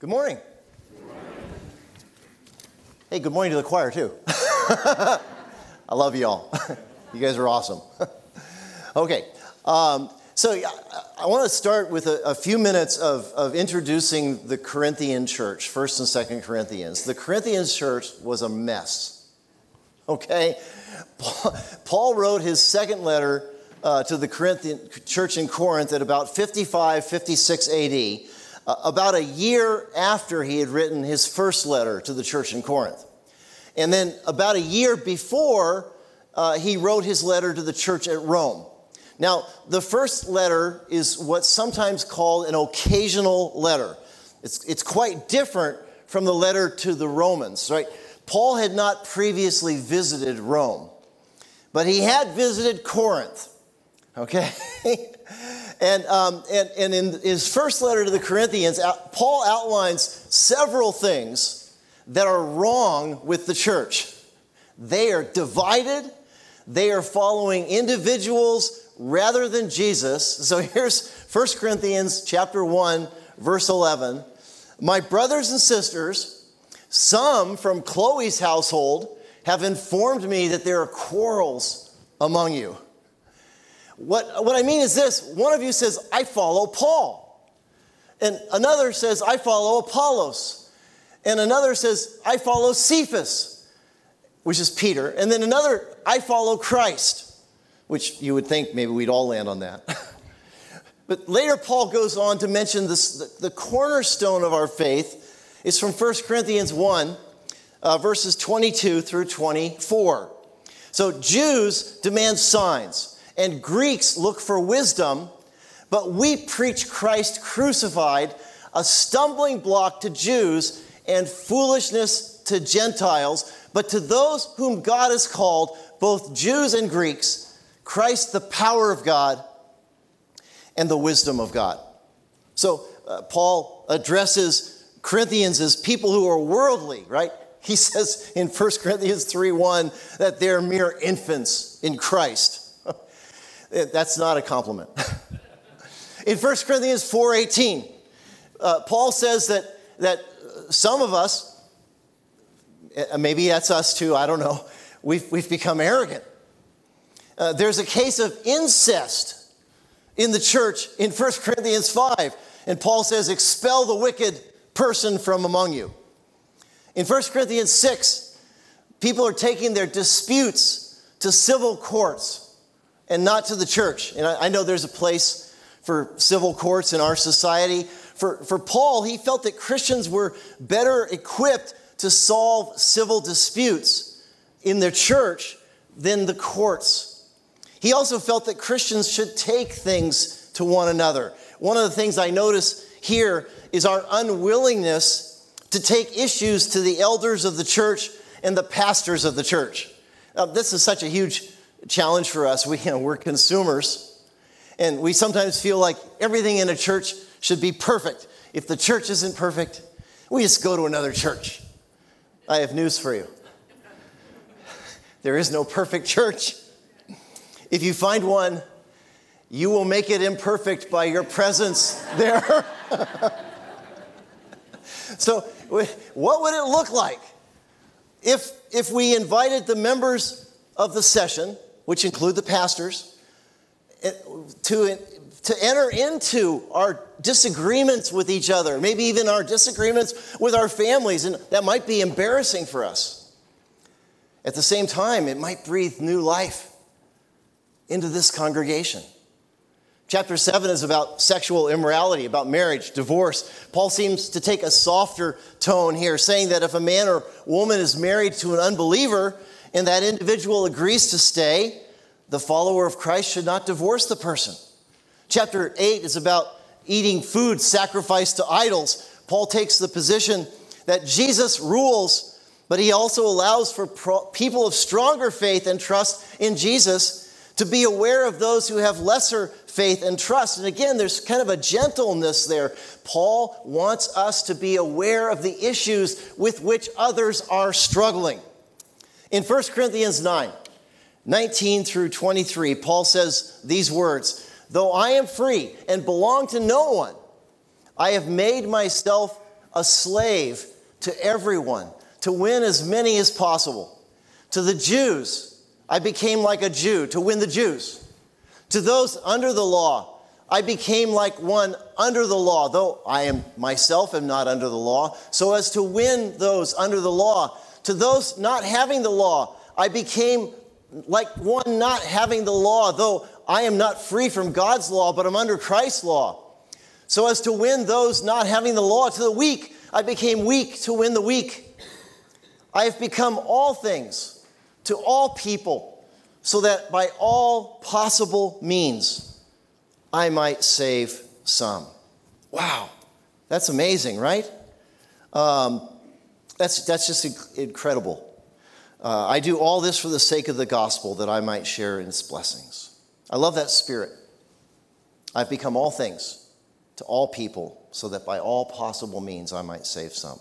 Good morning. Hey, good morning to the choir, too. I love you all. you guys are awesome. okay, um, so I, want to start with a, a few minutes of, of introducing the Corinthian church, 1st and 2nd Corinthians. The Corinthian church was a mess. Okay? Paul wrote his second letter uh, to the Corinthian church in Corinth at about 55, 56 AD uh, about a year after he had written his first letter to the church in Corinth. And then about a year before, uh, he wrote his letter to the church at Rome. Now, the first letter is what's sometimes called an occasional letter. It's, it's quite different from the letter to the Romans, right? Paul had not previously visited Rome, but he had visited Corinth, okay? And, um, and, and in his first letter to the Corinthians, Paul outlines several things that are wrong with the church. They are divided, they are following individuals rather than Jesus. So here's 1 Corinthians chapter 1, verse 11. My brothers and sisters, some from Chloe's household have informed me that there are quarrels among you. What, what I mean is this one of you says, I follow Paul. And another says, I follow Apollos. And another says, I follow Cephas, which is Peter. And then another, I follow Christ, which you would think maybe we'd all land on that. but later, Paul goes on to mention this, the, the cornerstone of our faith is from 1 Corinthians 1, uh, verses 22 through 24. So Jews demand signs and Greeks look for wisdom, but we preach Christ crucified, a stumbling block to Jews and foolishness to Gentiles. But to those whom God has called, both Jews and Greeks, Christ the power of God and the wisdom of God. So uh, Paul addresses Corinthians as people who are worldly, right? He says in 1 Corinthians 3 1 that they're mere infants in Christ. That's not a compliment. In 1 Corinthians 4.18, uh, Paul says that, that some of us, uh, maybe that's us too, I don't know, we've, we've become arrogant. Uh, there's a case of incest in the church in 1 Corinthians 5, and Paul says, expel the wicked person from among you. In 1 Corinthians 6, people are taking their disputes to civil courts and not to the church. And I, I know there's a place for civil courts in our society. For, for Paul, he felt that Christians were better equipped to solve civil disputes in their church than the courts. He also felt that Christians should take things to one another. One of the things I notice here is our unwillingness to take issues to the elders of the church and the pastors of the church. Now, this is such a huge challenge for us. We, you know, we're consumers, and we sometimes feel like everything in a church should be perfect. If the church isn't perfect, we just go to another church. I have news for you. There is no perfect church. If you find one, you will make it imperfect by your presence there. so, what would it look like if, if we invited the members of the session which include the pastors, to, to enter into our disagreements with each other, maybe even our disagreements with our families, and that might be embarrassing for us. At the same time, it might breathe new life into this congregation. Chapter 7 is about sexual immorality, about marriage, divorce. Paul seems to take a softer tone here, saying that if a man or woman is married to an unbeliever, and that individual agrees to stay, the follower of Christ should not divorce the person. Chapter 8 is about eating food sacrificed to idols. Paul takes the position that Jesus rules, but he also allows for pro- people of stronger faith and trust in Jesus to be aware of those who have lesser faith and trust. And again, there's kind of a gentleness there. Paul wants us to be aware of the issues with which others are struggling. In 1 Corinthians 9, 19 through 23, Paul says these words Though I am free and belong to no one, I have made myself a slave to everyone, to win as many as possible. To the Jews, I became like a Jew to win the Jews. To those under the law, I became like one under the law, though I am myself am not under the law, so as to win those under the law. To those not having the law, I became like one not having the law, though I am not free from God's law, but I'm under Christ's law. So as to win those not having the law to the weak, I became weak to win the weak. I have become all things to all people, so that by all possible means I might save some. Wow, that's amazing, right? Um, that's, that's just incredible. Uh, I do all this for the sake of the gospel that I might share in its blessings. I love that spirit. I've become all things to all people so that by all possible means I might save some.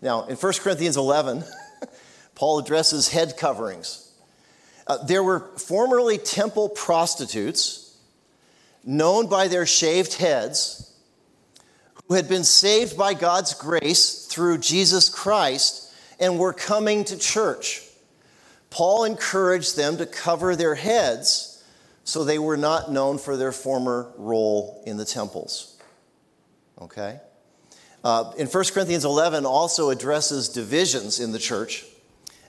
Now, in 1 Corinthians 11, Paul addresses head coverings. Uh, there were formerly temple prostitutes known by their shaved heads who had been saved by God's grace through Jesus Christ and were coming to church. Paul encouraged them to cover their heads so they were not known for their former role in the temples. Okay? Uh, in 1 Corinthians 11 also addresses divisions in the church,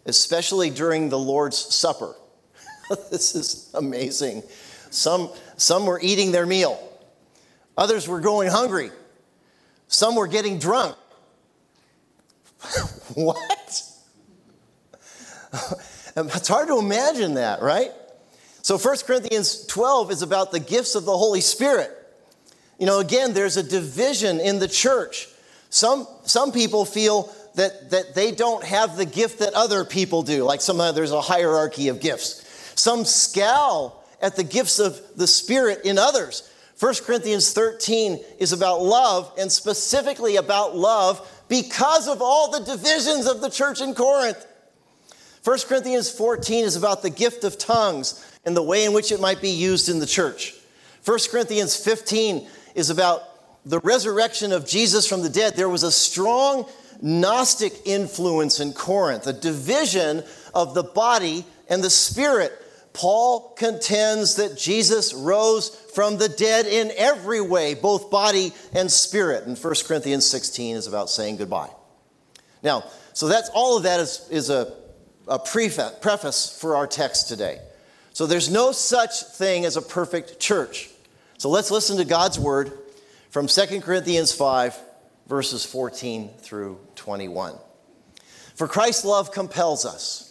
especially during the Lord's Supper. this is amazing. Some, some were eating their meal, others were going hungry, some were getting drunk. what? it's hard to imagine that, right? So 1 Corinthians 12 is about the gifts of the Holy Spirit. You know, again, there's a division in the church. Some, some people feel that, that they don't have the gift that other people do, like somehow there's a hierarchy of gifts. Some scowl at the gifts of the Spirit in others. 1 Corinthians 13 is about love, and specifically about love because of all the divisions of the church in Corinth. 1 Corinthians 14 is about the gift of tongues and the way in which it might be used in the church. 1 Corinthians 15 is about the resurrection of Jesus from the dead. There was a strong Gnostic influence in Corinth, a division of the body and the spirit. Paul contends that Jesus rose from the dead in every way, both body and spirit. And 1 Corinthians 16 is about saying goodbye. Now, so that's all of that is, is a, a preface for our text today. So there's no such thing as a perfect church. So let's listen to God's word from 2 Corinthians 5, verses 14 through 21. For Christ's love compels us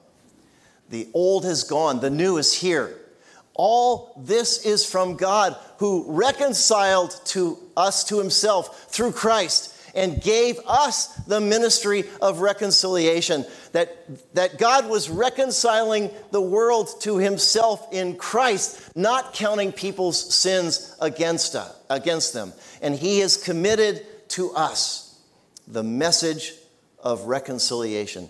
The old has gone, the new is here. All this is from God who reconciled to us to himself through Christ and gave us the ministry of reconciliation. That, that God was reconciling the world to himself in Christ, not counting people's sins against, us, against them. And he has committed to us the message of reconciliation.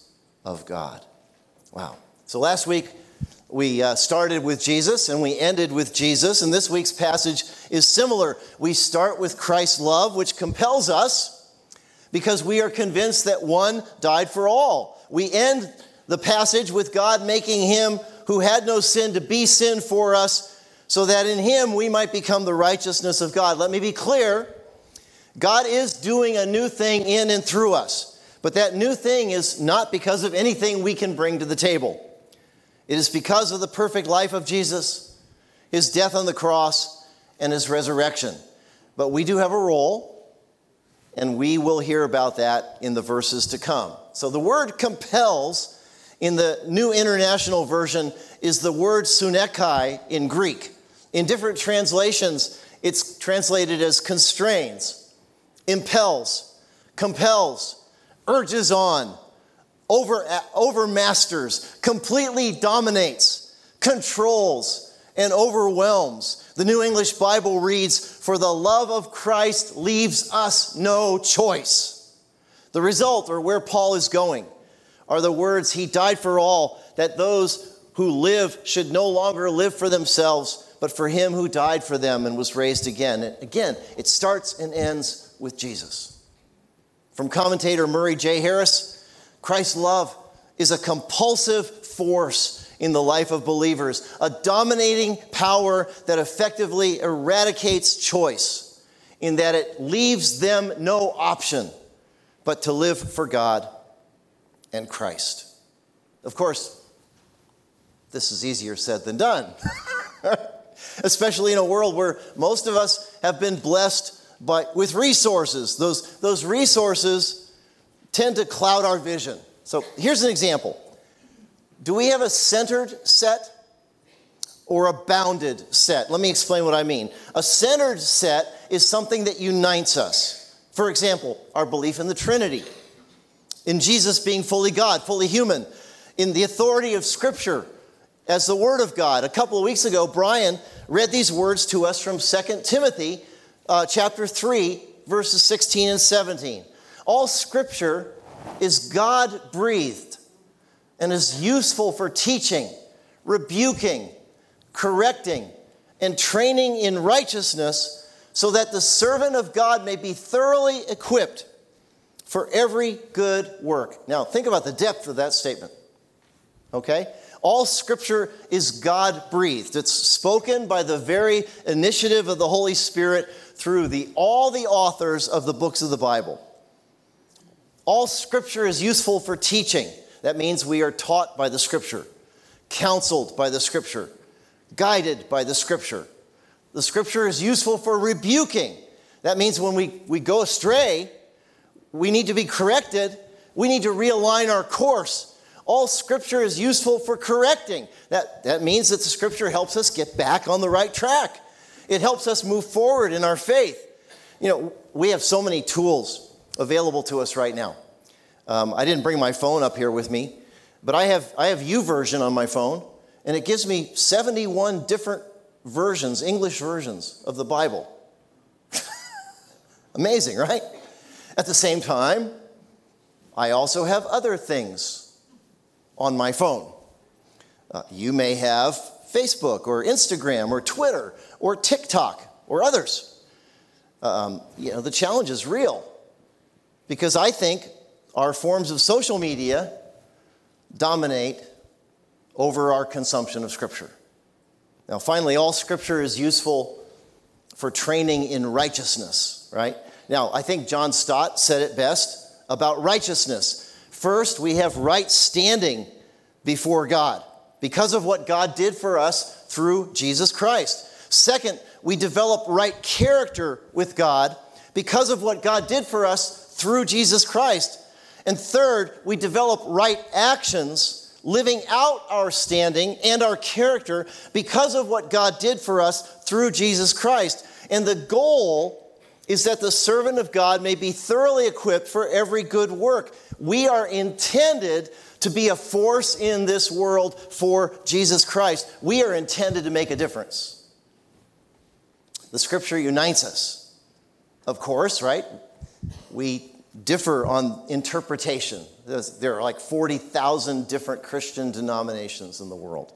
of God. Wow. So last week we uh, started with Jesus and we ended with Jesus, and this week's passage is similar. We start with Christ's love, which compels us because we are convinced that one died for all. We end the passage with God making him who had no sin to be sin for us so that in him we might become the righteousness of God. Let me be clear God is doing a new thing in and through us, but that new thing is not because of anything we can bring to the table. It is because of the perfect life of Jesus, his death on the cross, and his resurrection. But we do have a role, and we will hear about that in the verses to come. So the word compels in the New International Version is the word sunekai in Greek. In different translations, it's translated as constrains, impels, compels, urges on, over, overmasters, completely dominates, controls, and overwhelms. The New English Bible reads, For the love of Christ leaves us no choice. The result, or where Paul is going, are the words, He died for all, that those who live should no longer live for themselves but for him who died for them and was raised again. And again, it starts and ends with Jesus. From commentator Murray J. Harris, Christ's love is a compulsive force in the life of believers, a dominating power that effectively eradicates choice, in that it leaves them no option but to live for God and Christ. Of course, this is easier said than done. especially in a world where most of us have been blessed by, with resources. Those, those resources tend to cloud our vision. So here's an example Do we have a centered set or a bounded set? Let me explain what I mean. A centered set is something that unites us. For example, our belief in the Trinity, in Jesus being fully God, fully human, in the authority of Scripture as the Word of God. A couple of weeks ago, Brian read these words to us from 2 Timothy uh, chapter 3, verses 16 and 17. All Scripture is God breathed and is useful for teaching, rebuking, correcting, and training in righteousness, so that the servant of God may be thoroughly equipped for every good work. Now, think about the depth of that statement. Okay? All scripture is God breathed. It's spoken by the very initiative of the Holy Spirit through the, all the authors of the books of the Bible. All scripture is useful for teaching. That means we are taught by the scripture, counseled by the scripture, guided by the scripture. The scripture is useful for rebuking. That means when we, we go astray, we need to be corrected, we need to realign our course all scripture is useful for correcting. That, that means that the scripture helps us get back on the right track. It helps us move forward in our faith. You know, we have so many tools available to us right now. Um, I didn't bring my phone up here with me, but I have, I have U YouVersion on my phone, and it gives me 71 different versions, English versions of the Bible. Amazing, right? At the same time, I also have other things on my phone. Uh, you may have Facebook or Instagram or Twitter or TikTok or others. Um, you know, the challenge is real because I think our forms of social media dominate over our consumption of Scripture. Now, finally, all Scripture is useful for training in righteousness, right? Now, I think John Stott said it best about righteousness. First, we have right standing before God because of what God did for us through Jesus Christ. Second, we develop right character with God because of what God did for us through Jesus Christ. And third, we develop right actions, living out our standing and our character because of what God did for us through Jesus Christ. And the goal is that the servant of God may be thoroughly equipped for every good work. We are intended to be a force in this world for Jesus Christ. We are intended to make a difference. The scripture unites us. Of course, right? We differ on interpretation. There are like 40,000 different Christian denominations in the world.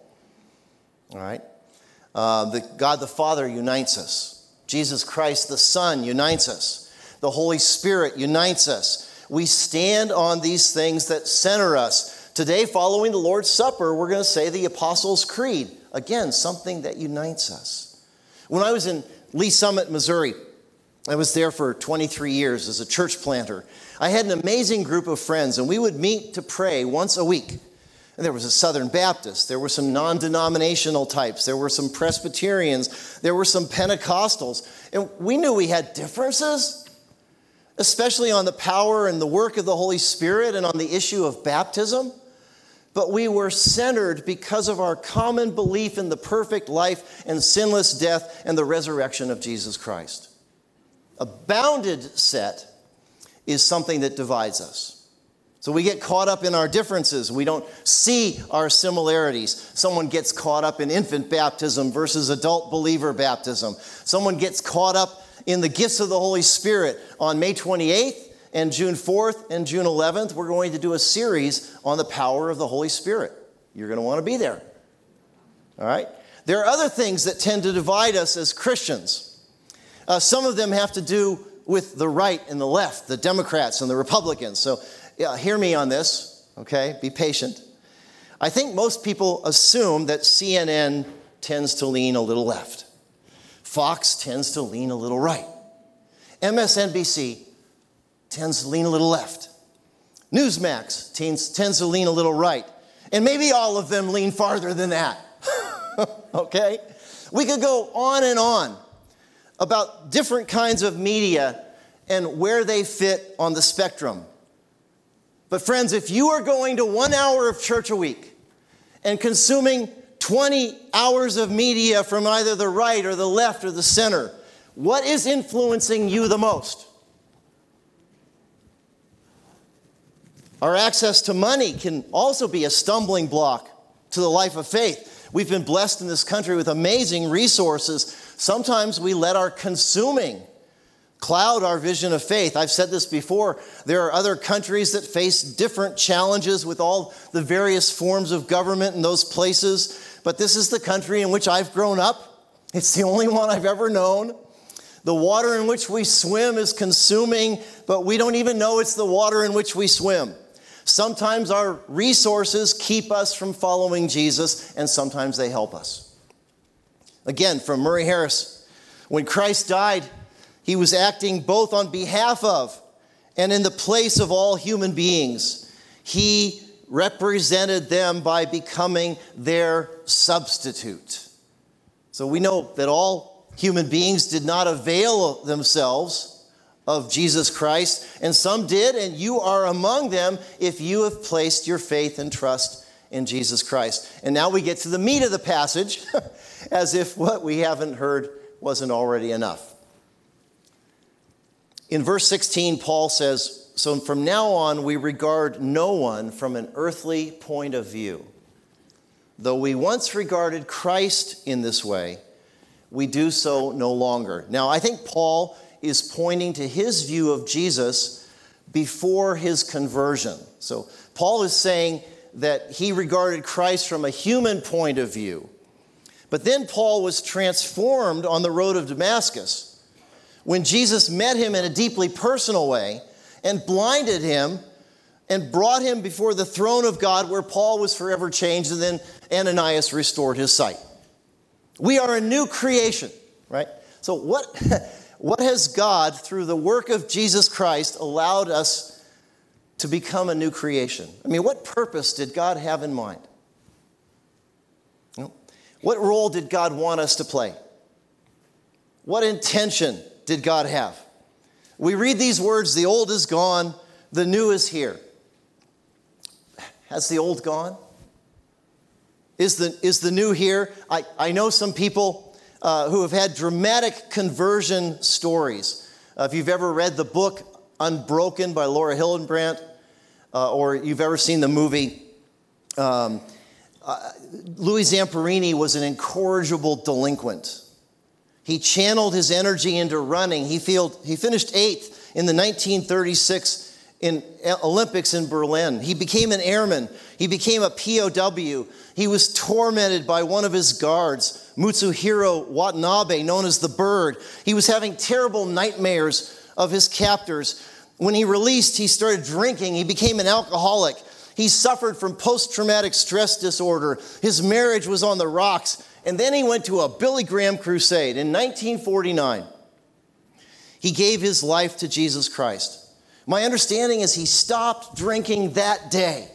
All right? Uh, the, God the Father unites us. Jesus Christ, the Son, unites us. The Holy Spirit unites us. We stand on these things that center us. Today, following the Lord's Supper, we're going to say the Apostles' Creed. Again, something that unites us. When I was in Lee Summit, Missouri, I was there for 23 years as a church planter. I had an amazing group of friends, and we would meet to pray once a week. There was a Southern Baptist, there were some non denominational types, there were some Presbyterians, there were some Pentecostals. And we knew we had differences, especially on the power and the work of the Holy Spirit and on the issue of baptism. But we were centered because of our common belief in the perfect life and sinless death and the resurrection of Jesus Christ. A bounded set is something that divides us. So we get caught up in our differences. We don't see our similarities. Someone gets caught up in infant baptism versus adult believer baptism. Someone gets caught up in the gifts of the Holy Spirit. On May 28th and June 4th and June 11th, we're going to do a series on the power of the Holy Spirit. You're going to want to be there. All right? There are other things that tend to divide us as Christians. Uh, some of them have to do with the right and the left, the Democrats and the Republicans. So, yeah, hear me on this, okay? Be patient. I think most people assume that CNN tends to lean a little left, Fox tends to lean a little right, MSNBC tends to lean a little left, Newsmax tends, tends to lean a little right, and maybe all of them lean farther than that, okay? We could go on and on about different kinds of media and where they fit on the spectrum. But, friends, if you are going to one hour of church a week and consuming 20 hours of media from either the right or the left or the center, what is influencing you the most? Our access to money can also be a stumbling block to the life of faith. We've been blessed in this country with amazing resources Sometimes we let our consuming cloud our vision of faith. I've said this before. There are other countries that face different challenges with all the various forms of government in those places, but this is the country in which I've grown up. It's the only one I've ever known. The water in which we swim is consuming, but we don't even know it's the water in which we swim. Sometimes our resources keep us from following Jesus, and sometimes they help us. Again, from Murray Harris. When Christ died, he was acting both on behalf of and in the place of all human beings. He represented them by becoming their substitute. So we know that all human beings did not avail themselves of Jesus Christ, and some did, and you are among them if you have placed your faith and trust in Jesus Christ. And now we get to the meat of the passage. as if what we haven't heard wasn't already enough. In verse 16, Paul says, So from now on, we regard no one from an earthly point of view. Though we once regarded Christ in this way, we do so no longer. Now, I think Paul is pointing to his view of Jesus before his conversion. So, Paul is saying that he regarded Christ from a human point of view. But then Paul was transformed on the road of Damascus when Jesus met him in a deeply personal way and blinded him and brought him before the throne of God where Paul was forever changed, and then Ananias restored his sight. We are a new creation, right? So, what, what has God, through the work of Jesus Christ, allowed us to become a new creation? I mean, what purpose did God have in mind? What role did God want us to play? What intention did God have? We read these words the old is gone, the new is here. Has the old gone? Is the, is the new here? I, I know some people uh, who have had dramatic conversion stories. Uh, if you've ever read the book Unbroken by Laura Hillenbrand, uh, or you've ever seen the movie, um, uh, Louis Zamperini was an incorrigible delinquent. He channeled his energy into running. He, field, he finished eighth in the 1936 in uh, Olympics in Berlin. He became an airman. He became a POW. He was tormented by one of his guards, Mutsuhiro Watanabe, known as the Bird. He was having terrible nightmares of his captors. When he released, he started drinking. He became an alcoholic. He suffered from post traumatic stress disorder. His marriage was on the rocks. And then he went to a Billy Graham crusade in 1949. he gave his life to Jesus Christ. My understanding is he stopped drinking that day.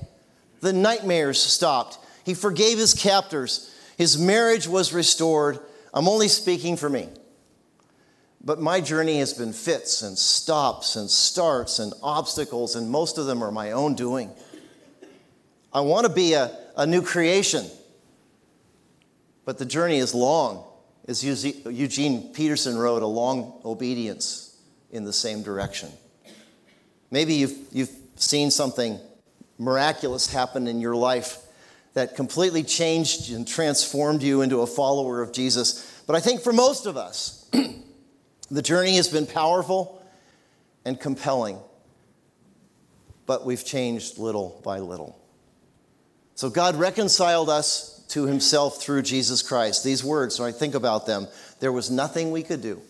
The nightmares stopped. He forgave his captors. His marriage was restored. I'm only speaking for me. But my journey has been fits and stops and starts and obstacles, and most of them are my own doing. I want to be a, a new creation, but the journey is long. As Eugene Peterson wrote, a long obedience in the same direction. Maybe you've, you've seen something miraculous happen in your life that completely changed and transformed you into a follower of Jesus. But I think for most of us, the journey has been powerful and compelling, but we've changed little by little. So God reconciled us to himself through Jesus Christ. These words, when I think about them, there was nothing we could do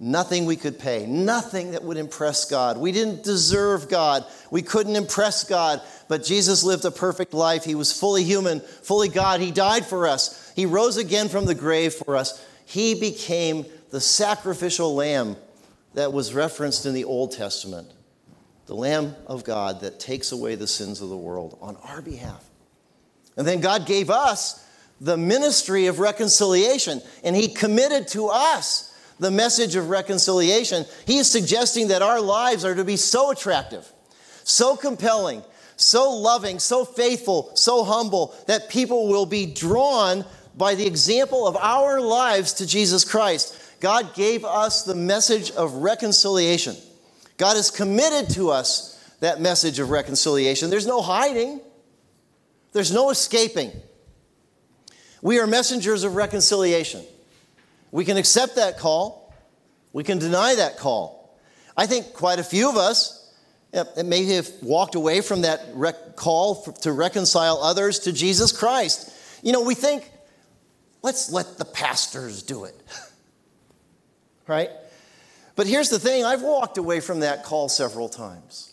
Nothing we could pay, nothing that would impress God. We didn't deserve God. We couldn't impress God, but Jesus lived a perfect life. He was fully human, fully God. He died for us. He rose again from the grave for us. He became the sacrificial lamb that was referenced in the Old Testament, the Lamb of God that takes away the sins of the world on our behalf. And then God gave us the ministry of reconciliation, and He committed to us the message of reconciliation, he is suggesting that our lives are to be so attractive, so compelling, so loving, so faithful, so humble that people will be drawn by the example of our lives to Jesus Christ. God gave us the message of reconciliation. God has committed to us that message of reconciliation. There's no hiding, there's no escaping. We are messengers of reconciliation. We can accept that call, we can deny that call. I think quite a few of us may have walked away from that rec- call to reconcile others to Jesus Christ. You know, we think, let's let the pastors do it. right? But here's the thing I've walked away from that call several times.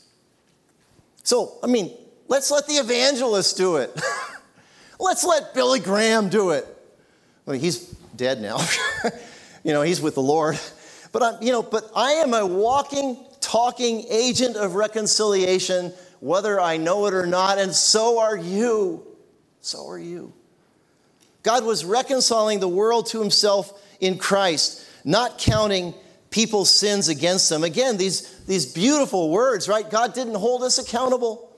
So, I mean, let's let the evangelist do it. let's let Billy Graham do it. Well, he's dead now. you know, he's with the Lord. But I'm, you know, but I am a walking, talking agent of reconciliation, whether I know it or not, and so are you. So are you. God was reconciling the world to himself in Christ, not counting people's sins against them. Again, these, these beautiful words, right? God didn't hold us accountable.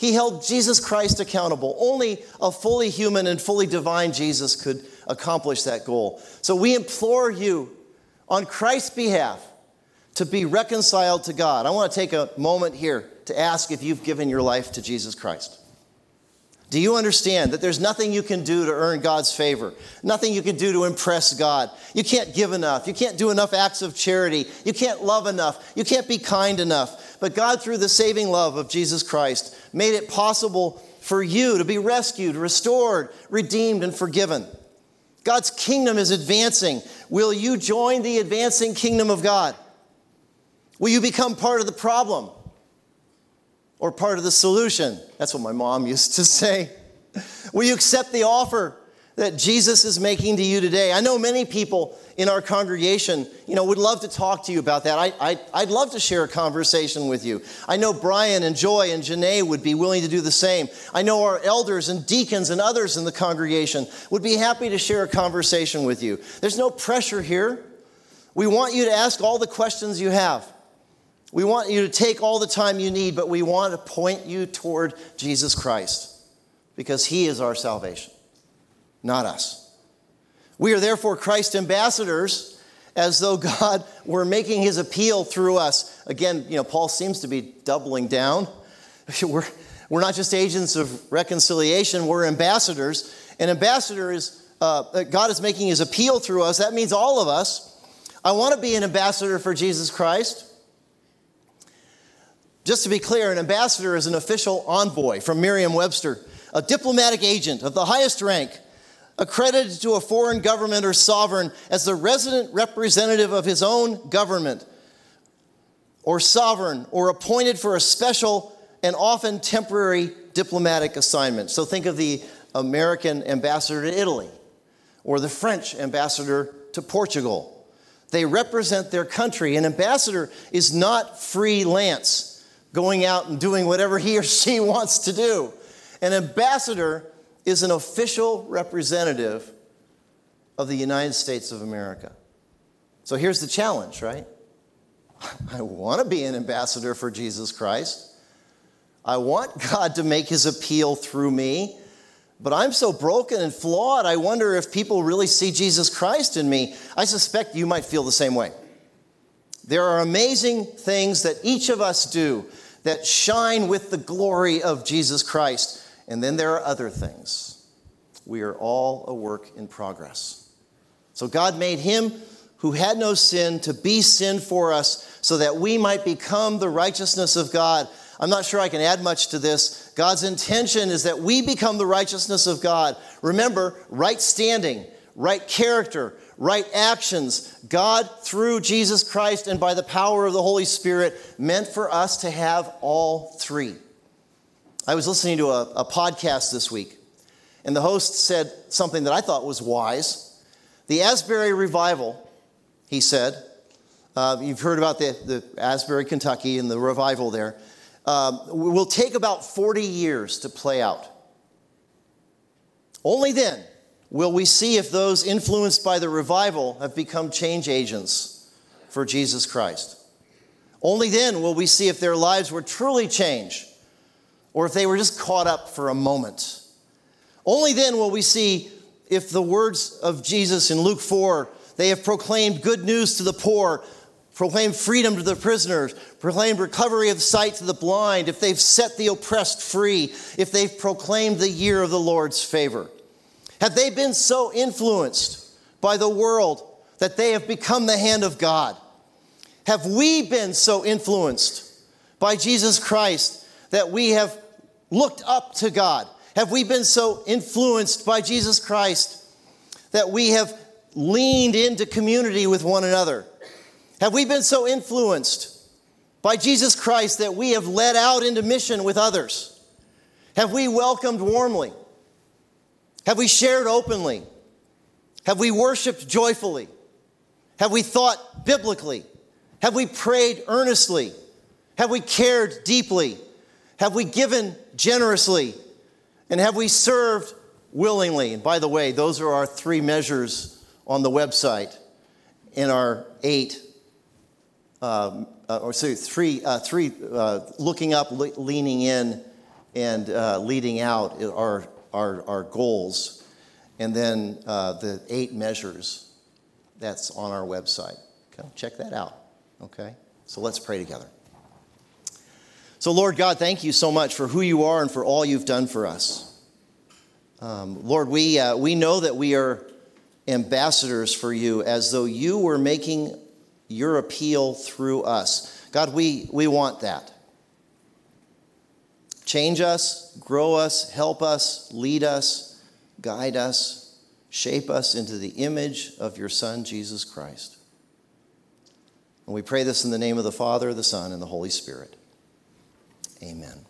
He held Jesus Christ accountable. Only a fully human and fully divine Jesus could accomplish that goal. So we implore you on Christ's behalf to be reconciled to God. I want to take a moment here to ask if you've given your life to Jesus Christ. Do you understand that there's nothing you can do to earn God's favor? Nothing you can do to impress God. You can't give enough. You can't do enough acts of charity. You can't love enough. You can't be kind enough. But God, through the saving love of Jesus Christ, made it possible for you to be rescued, restored, redeemed, and forgiven. God's kingdom is advancing. Will you join the advancing kingdom of God? Will you become part of the problem or part of the solution? That's what my mom used to say. Will you accept the offer that Jesus is making to you today. I know many people in our congregation, you know, would love to talk to you about that. I, I, would love to share a conversation with you. I know Brian and Joy and Janae would be willing to do the same. I know our elders and deacons and others in the congregation would be happy to share a conversation with you. There's no pressure here. We want you to ask all the questions you have. We want you to take all the time you need, but we want to point you toward Jesus Christ because He is our salvation not us. We are therefore Christ's ambassadors as though God were making his appeal through us. Again, you know, Paul seems to be doubling down. We're, we're not just agents of reconciliation, we're ambassadors. An ambassador is, uh, God is making his appeal through us. That means all of us. I want to be an ambassador for Jesus Christ. Just to be clear, an ambassador is an official envoy from Merriam Webster, a diplomatic agent of the highest rank accredited to a foreign government or sovereign as the resident representative of his own government or sovereign or appointed for a special and often temporary diplomatic assignment. So think of the American ambassador to Italy or the French ambassador to Portugal. They represent their country. An ambassador is not freelance, going out and doing whatever he or she wants to do. An ambassador is an official representative of the United States of America. So here's the challenge, right? I want to be an ambassador for Jesus Christ. I want God to make his appeal through me. But I'm so broken and flawed, I wonder if people really see Jesus Christ in me. I suspect you might feel the same way. There are amazing things that each of us do that shine with the glory of Jesus Christ. And then there are other things. We are all a work in progress. So God made him who had no sin to be sin for us so that we might become the righteousness of God. I'm not sure I can add much to this. God's intention is that we become the righteousness of God. Remember, right standing, right character, right actions. God, through Jesus Christ and by the power of the Holy Spirit, meant for us to have all three. I was listening to a, a podcast this week, and the host said something that I thought was wise. The Asbury revival, he said, uh, you've heard about the, the Asbury, Kentucky, and the revival there um, will take about 40 years to play out. Only then will we see if those influenced by the revival have become change agents for Jesus Christ. Only then will we see if their lives were truly changed or if they were just caught up for a moment. Only then will we see if the words of Jesus in Luke 4 they have proclaimed good news to the poor, proclaimed freedom to the prisoners, proclaimed recovery of sight to the blind, if they've set the oppressed free, if they've proclaimed the year of the Lord's favor? Have they been so influenced by the world that they have become the hand of God? Have we been so influenced by Jesus Christ that we have looked up to God? Have we been so influenced by Jesus Christ that we have leaned into community with one another? Have we been so influenced by Jesus Christ that we have led out into mission with others? Have we welcomed warmly? Have we shared openly? Have we worshiped joyfully? Have we thought biblically? Have we prayed earnestly? Have we cared deeply? Have we given generously? And have we served willingly? And by the way, those are our three measures on the website in our eight um, uh, or sorry, three, uh, three uh, looking up, le- leaning in, and uh, leading out are our, our goals. And then uh, the eight measures that's on our website. Okay, check that out. Okay? So let's pray together. So, Lord God, thank you so much for who you are and for all you've done for us. Um, Lord, we, uh, we know that we are ambassadors for you as though you were making your appeal through us. God, we, we want that. Change us, grow us, help us, lead us, guide us, shape us into the image of your Son, Jesus Christ. And we pray this in the name of the Father, the Son, and the Holy Spirit. Amen.